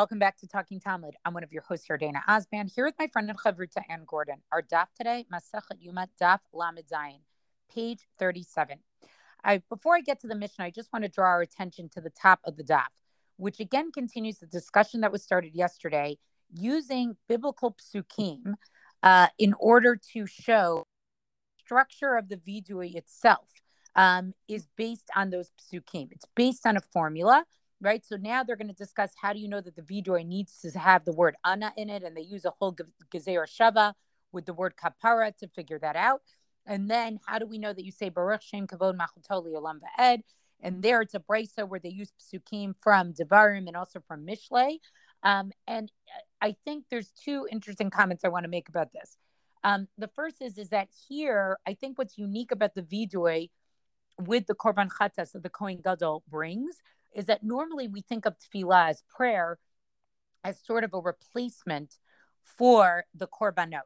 Welcome back to Talking Talmud. I'm one of your hosts here, Dana Osband, here with my friend and chavruta Anne Gordon. Our daf today, Masachet Yoma Daf Lamed Zayin, page 37. I, before I get to the mission, I just want to draw our attention to the top of the daf, which again continues the discussion that was started yesterday using biblical psukim uh, in order to show structure of the vidui itself um, is based on those psukim. It's based on a formula right? So now they're going to discuss how do you know that the vidui needs to have the word ana in it, and they use a whole gezer shava with the word kapara to figure that out. And then how do we know that you say Baruch Shem Kavod Machutoli Olam Va'ed? And there it's a brisa where they use psukim from Devarim and also from Mishle. Um, and I think there's two interesting comments I want to make about this. Um, the first is is that here I think what's unique about the vidui with the korban chatas that the Kohen Gadol brings is that normally we think of tefillah as prayer as sort of a replacement for the korbanot.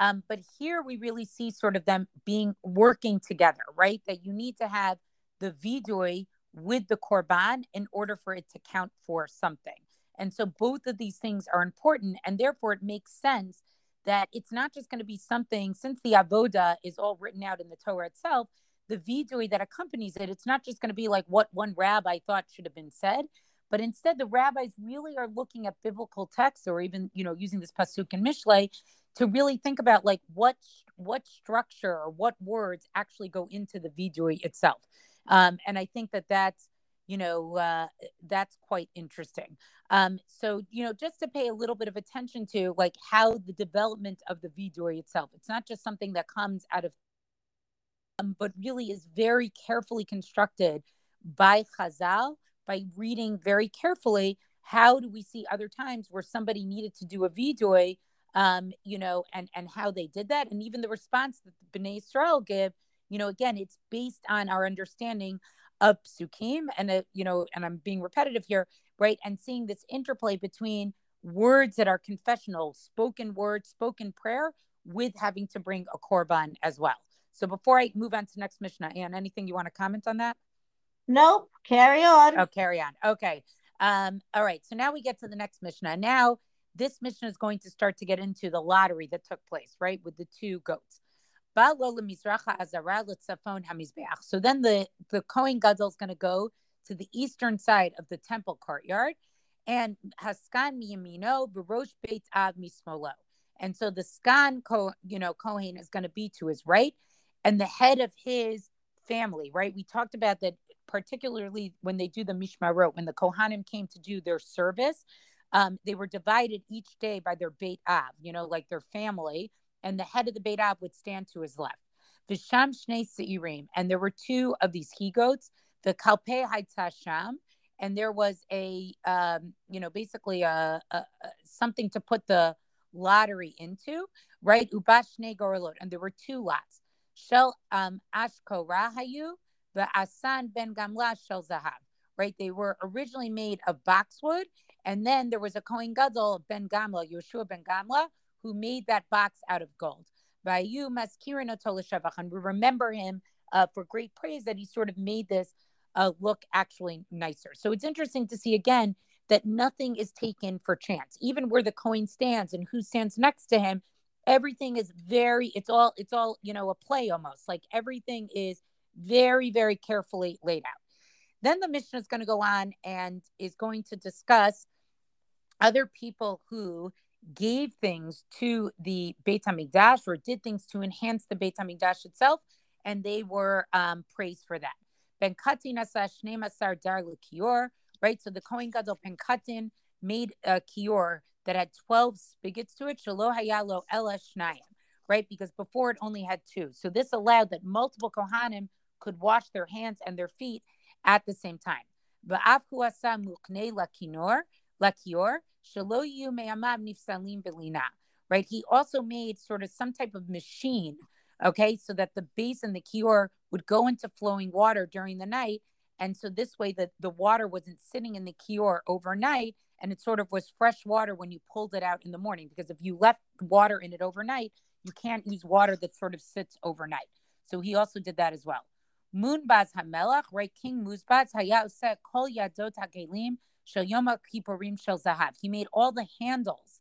Um, but here we really see sort of them being working together, right? That you need to have the vidui with the korban in order for it to count for something. And so both of these things are important, and therefore it makes sense that it's not just going to be something since the avoda is all written out in the Torah itself the vidui that accompanies it, it's not just going to be like what one rabbi thought should have been said, but instead the rabbis really are looking at biblical texts or even you know using this pasuk and mishle to really think about like what what structure or what words actually go into the vidui itself. Um, and I think that that's you know uh, that's quite interesting. Um, so you know just to pay a little bit of attention to like how the development of the vidui itself. It's not just something that comes out of um, but really is very carefully constructed by Chazal by reading very carefully. How do we see other times where somebody needed to do a vidui, um, you know, and and how they did that, and even the response that the Bnei Israel give, you know, again, it's based on our understanding of psukim, and uh, you know, and I'm being repetitive here, right, and seeing this interplay between words that are confessional, spoken words, spoken prayer, with having to bring a korban as well. So before I move on to next Mishnah, Anne, anything you want to comment on that? Nope. Carry on. Oh, carry on. Okay. Um, all right. So now we get to the next Mishnah. Now this Mishnah is going to start to get into the lottery that took place, right, with the two goats. So then the, the Kohen Gadol is going to go to the eastern side of the temple courtyard and Haskan Miyamino, Barosh Beit Av Mismolo. And so the Skan, you know, Kohen is going to be to his right, and the head of his family, right? We talked about that particularly when they do the Mishmarot, when the Kohanim came to do their service, um, they were divided each day by their Beit Av, you know, like their family, and the head of the Beit Av would stand to his left. Visham Shnei Seirim, and there were two of these he goats, the Kalpeh Haitzasham, and there was a, um, you know, basically a, a, a, something to put the lottery into, right? Ubashne Gorolot, and there were two lots. Shel um, Ashko Rahayu, the Asan Ben Gamla Shel Zahav. Right? They were originally made of boxwood, and then there was a Kohen Gadol Ben Gamla, Yeshua Ben Gamla, who made that box out of gold. Vayu Maskirin and we remember him uh, for great praise that he sort of made this uh, look actually nicer. So it's interesting to see again that nothing is taken for chance. Even where the Kohen stands and who stands next to him, everything is very it's all it's all you know a play almost like everything is very very carefully laid out then the mission is going to go on and is going to discuss other people who gave things to the Beit HaMikdash or did things to enhance the Beit HaMikdash itself, and they were um, praised for that. Ben Katin Masar Dar Kior, right? So the Kohen Gadol Ben Katin made a kior that had 12 spigots to it, Shalo Hayalo Shnayim, right? Because before it only had two. So this allowed that multiple Kohanim could wash their hands and their feet at the same time. Right? He also made sort of some type of machine, okay, so that the base and the kior would go into flowing water during the night. And so this way that the water wasn't sitting in the kior overnight and it sort of was fresh water when you pulled it out in the morning because if you left water in it overnight you can't use water that sort of sits overnight so he also did that as well Munbaz Hamelach, right? King Munbaz, Hayause Kol Yadot HaKelim, Shel Yom Kippurim Shel Zahav. He made all the handles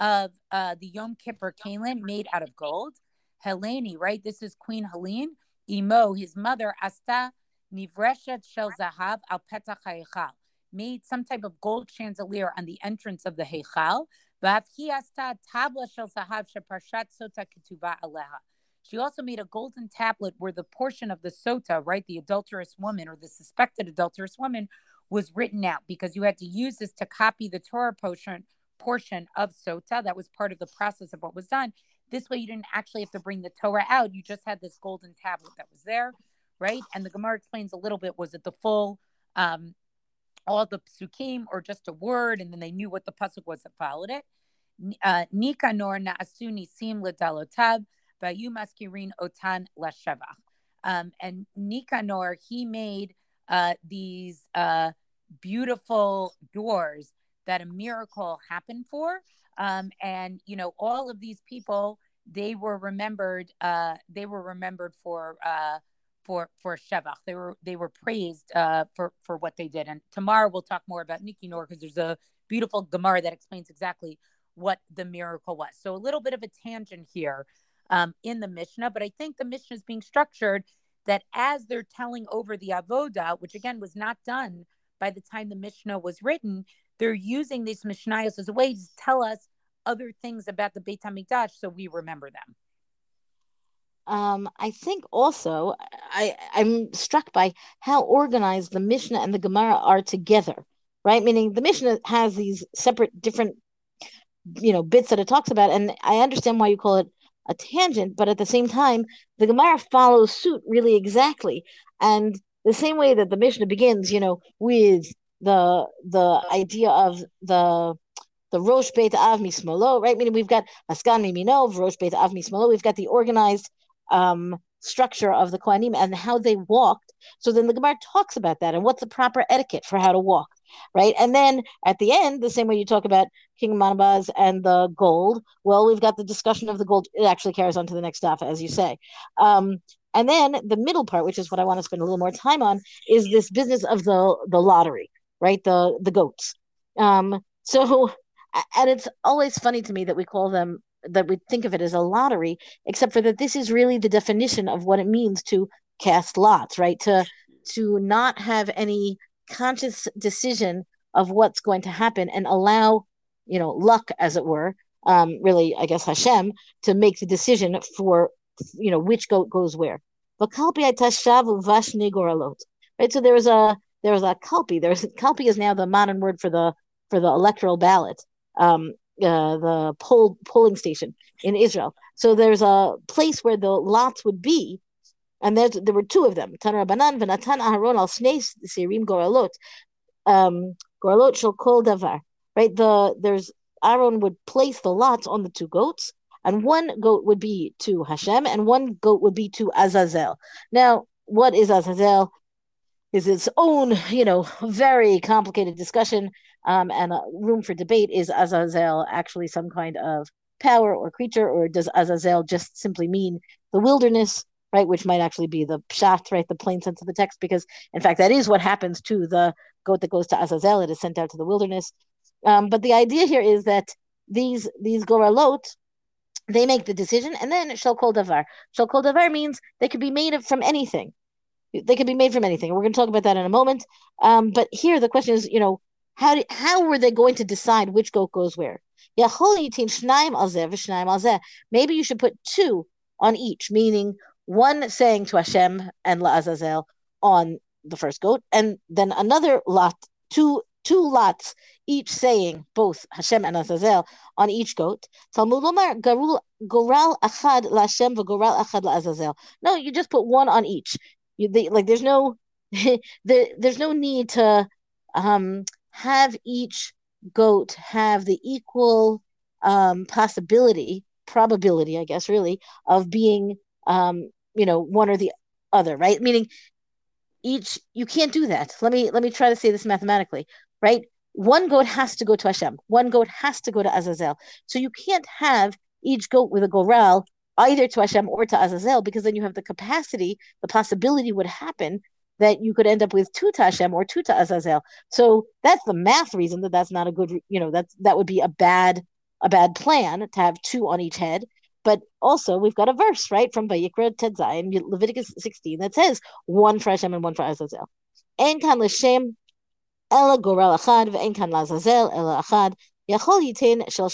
of uh, the Yom Kippur Kalim made out of gold. Helene, right? This is Queen Helene. Imo, his mother, Asta Nivreshet Shel Zahav Al Petach made some type of gold chandelier on the entrance of the Heichal. She also made a golden tablet where the portion of the sota, right, the adulterous woman or the suspected adulterous woman, was written out because you had to use this to copy the Torah portion portion of sota. That was part of the process of what was done. This way, you didn't actually have to bring the Torah out. You just had this golden tablet that was there, right? And the Gemara explains a little bit: was it the full, um, all the psukim, or just a word? And then they knew what the pasuk was that followed it. Uh, Nikanor na'asu nisim ledalotab vayu maskirin otan lashevach. Um, and Nikanor, he made uh, these uh, beautiful doors that a miracle happened for. Um, and you know, all of these people, they were remembered. Uh, they were remembered for uh, for for Shevach. They were they were praised uh, for for what they did. And tomorrow we'll talk more about Nicanor because there's a beautiful Gemara that explains exactly what the miracle was. So a little bit of a tangent here um, in the Mishnah, but I think the Mishnah is being structured that as they're telling over the avoda, which again was not done by the time the Mishnah was written, they're using these Mishnayos as a way to tell us other things about the Beit Hamikdash so we remember them. Um, I think also I I'm struck by how organized the Mishnah and the Gemara are together, right? Meaning the Mishnah has these separate, different, you know, bits that it talks about, and I understand why you call it a tangent, but at the same time, the Gemara follows suit really exactly, and the same way that the Mishnah begins, you know, with the the idea of the the Rosh Beit Av Mismolo, right? Meaning we've got Askan Miminov, Rosh Beit Av Mismolo. We've got the organized um, structure of the Kohanim and how they walked. So then the Gemara talks about that and what's the proper etiquette for how to walk, right? And then at the end, the same way you talk about King Manabaz and the gold, well, we've got the discussion of the gold. It actually carries on to the next stuff, as you say. Um, and then the middle part, which is what I want to spend a little more time on, is this business of the the lottery, right? The the goats. Um, so, and it's always funny to me that we call them that we think of it as a lottery, except for that this is really the definition of what it means to cast lots, right? To to not have any conscious decision of what's going to happen and allow, you know, luck, as it were, um, really, I guess Hashem, to make the decision for, you know, which goat goes where. Right. So there was a there was a kalpi. There's kalpi is now the modern word for the for the electoral ballot, um, uh, the poll polling station in Israel. So there's a place where the lots would be, and there there were two of them. Tan Rabbanan v'Natan Aharon al Shnei Sirim Goralot, um, Goralot shel Kol Davar. Right. The there's Aaron would place the lots on the two goats, and one goat would be to Hashem, and one goat would be to Azazel. Now, what is Azazel? is its own, you know, very complicated discussion um, and a room for debate. Is Azazel actually some kind of power or creature, or does Azazel just simply mean the wilderness, right? Which might actually be the pshat, right? The plain sense of the text, because in fact, that is what happens to the goat that goes to Azazel. It is sent out to the wilderness. Um, but the idea here is that these these goralot, they make the decision, and then shall kol davar. Shall kol davar means they could be made from anything they can be made from anything. We're going to talk about that in a moment. Um, but here the question is, you know, how do, how were they going to decide which goat goes where? Maybe you should put two on each, meaning one saying to Hashem and La'azazel on the first goat, and then another lot, two two lots, each saying both Hashem and Azazel on each goat. Talmud Goral Achad Achad. No, you just put one on each. You, they, like there's no there, there's no need to um, have each goat have the equal um, possibility probability i guess really of being um, you know one or the other right? Meaning each you can't do that. Let me let me try to say this mathematically right? One goat has to go to hashem. One goat has to go to azazel. So you can't have each goat with a goral either to Hashem or to Azazel, because then you have the capacity, the possibility would happen that you could end up with two Tashem or two Azazel. So that's the math reason that that's not a good, you know, that that would be a bad a bad plan to have two on each head. But also, we've got a verse right from Vayikra Tedzai in Leviticus 16 that says one for Hashem and one for Azazel. En kan l'shem ela gorel achad ve'en kan lazazel ela achad yachol yitin shel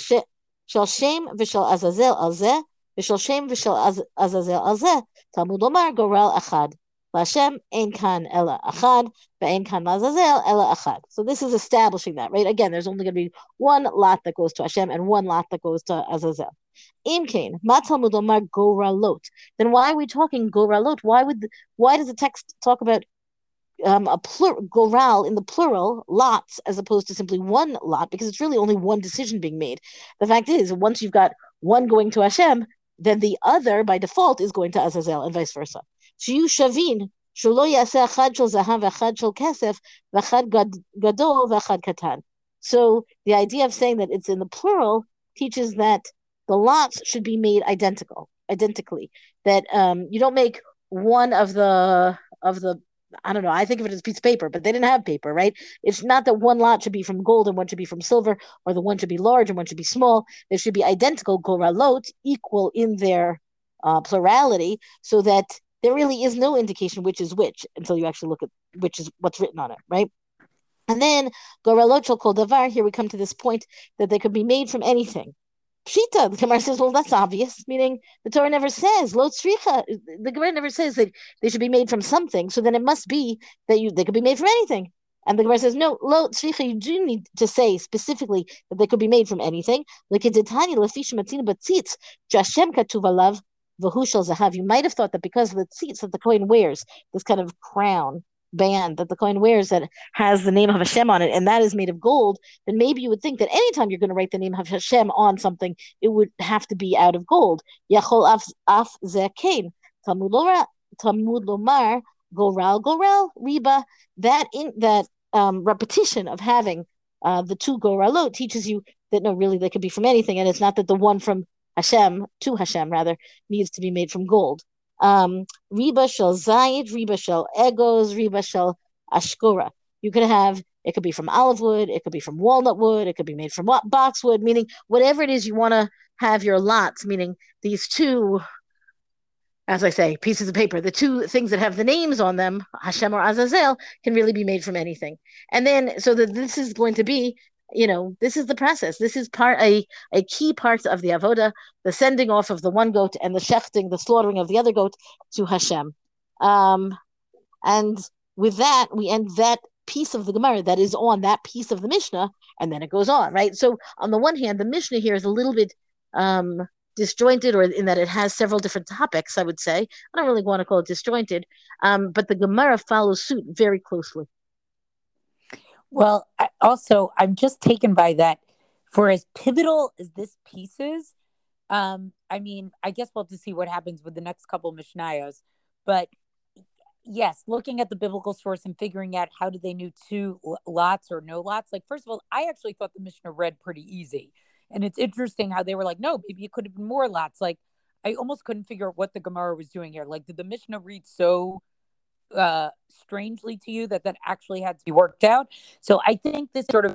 shem v'shel azazel al v'shel shem v'shel azazel al zeh Talmud lomar gorel achad Lashem ein ela achad, lazazel ela achad. So this is establishing that, right? Again, there's only going to be one lot that goes to Hashem and one lot that goes to Azazel. Imkain, matalmud goralot. Then why are we talking goralot? Why would why does the text talk about um, a plur- goral in the plural lots as opposed to simply one lot? Because it's really only one decision being made. The fact is, once you've got one going to Hashem, then the other by default is going to Azazel and vice versa. שיהיו שווים, שהוא לא יעשה אחד של זהב ואחד של כסף, ואחד גדול ואחד קטן. So the idea of saying that it's in the plural teaches that the lots should be made identical, identically. That um, you don't make one of the of the I don't know. I think of it as a piece of paper, but they didn't have paper, right? It's not that one lot should be from gold and one should be from silver, or the one should be large and one should be small. They should be identical, goralot, equal in their uh, plurality, so that there really is no indication which is which until you actually look at which is what's written on it, right? And then Goralochel Kol Davar, here we come to this point that they could be made from anything. Pshita, the Gemara says, well, that's obvious, meaning the Torah never says, Lo tzricha, the Gemara never says that they should be made from something, so then it must be that you they could be made from anything. And the Gemara says, no, lo tzricha, you do need to say specifically that they could be made from anything. Like it's a tiny lefish matina batzitz, jashem katuvalav, Vahushal Zahav, you might have thought that because of the tzitz that the Kohen wears, this kind of crown band that the Kohen wears that has the name of Hashem on it, and that is made of gold, then maybe you would think that anytime you're going to write the name of Hashem on something, it would have to be out of gold. Yachol af, af zekain. Talmud lomar goral goral riba. That in that um, repetition of having uh, the two goralot teaches you that no, really they could be from anything, and it's not that the one from Hashem, to Hashem rather, needs to be made from gold. Um, riba shel zayit, riba shel egos, riba shel ashkura. You could have it could be from olive wood, it could be from walnut wood, it could be made from boxwood, meaning whatever it is you want to have your lots, meaning these two, as I say, pieces of paper, the two things that have the names on them, Hashem or Azazel, can really be made from anything. And then, so that this is going to be you know this is the process. This is part a, a key part of the avoda the sending off of the one goat and the shechting the slaughtering of the other goat to hashem. Um, and with that we end that piece of the gemara that is on that piece of the mishnah and then it goes on right? So on the one hand the mishnah here is a little bit um, disjointed or in that it has several different topics i would say. I don't really want to call it disjointed um, but the gemara follows suit very closely. Well, also, I'm just taken by that. For as pivotal as this piece is, um, I mean, I guess we'll have to see what happens with the next couple Mishnayos. But yes, looking at the biblical source and figuring out how do they knew two lots or no lots. Like, first of all, I actually thought the Mishnah read pretty easy. And it's interesting how they were like, no, maybe it could have been more lots. Like, I almost couldn't figure out what the Gemara was doing here. Like, did the Mishnah read so uh, strangely to you that that actually had to be worked out. So I think this sort of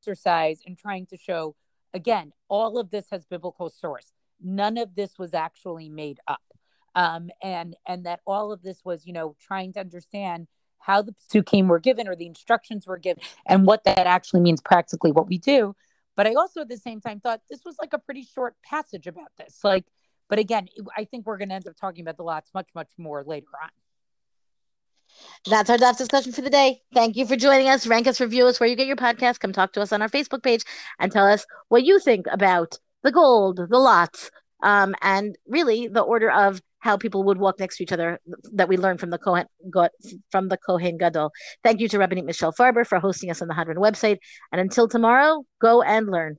exercise in trying to show again, all of this has biblical source. None of this was actually made up. Um, and and that all of this was, you know, trying to understand how the psukim were given or the instructions were given and what that actually means practically what we do. But I also at the same time thought this was like a pretty short passage about this. Like, but again, I think we're going to end up talking about the lots much, much more later on. That's our DAF discussion for the day. Thank you for joining us. Rank us, review us where you get your podcast. Come talk to us on our Facebook page and tell us what you think about the gold, the lots, um, and really the order of how people would walk next to each other that we learned from the Kohen from the Kohen Gadol. Thank you to Rabbanit Michelle Farber for hosting us on the Hadran website. And until tomorrow, go and learn.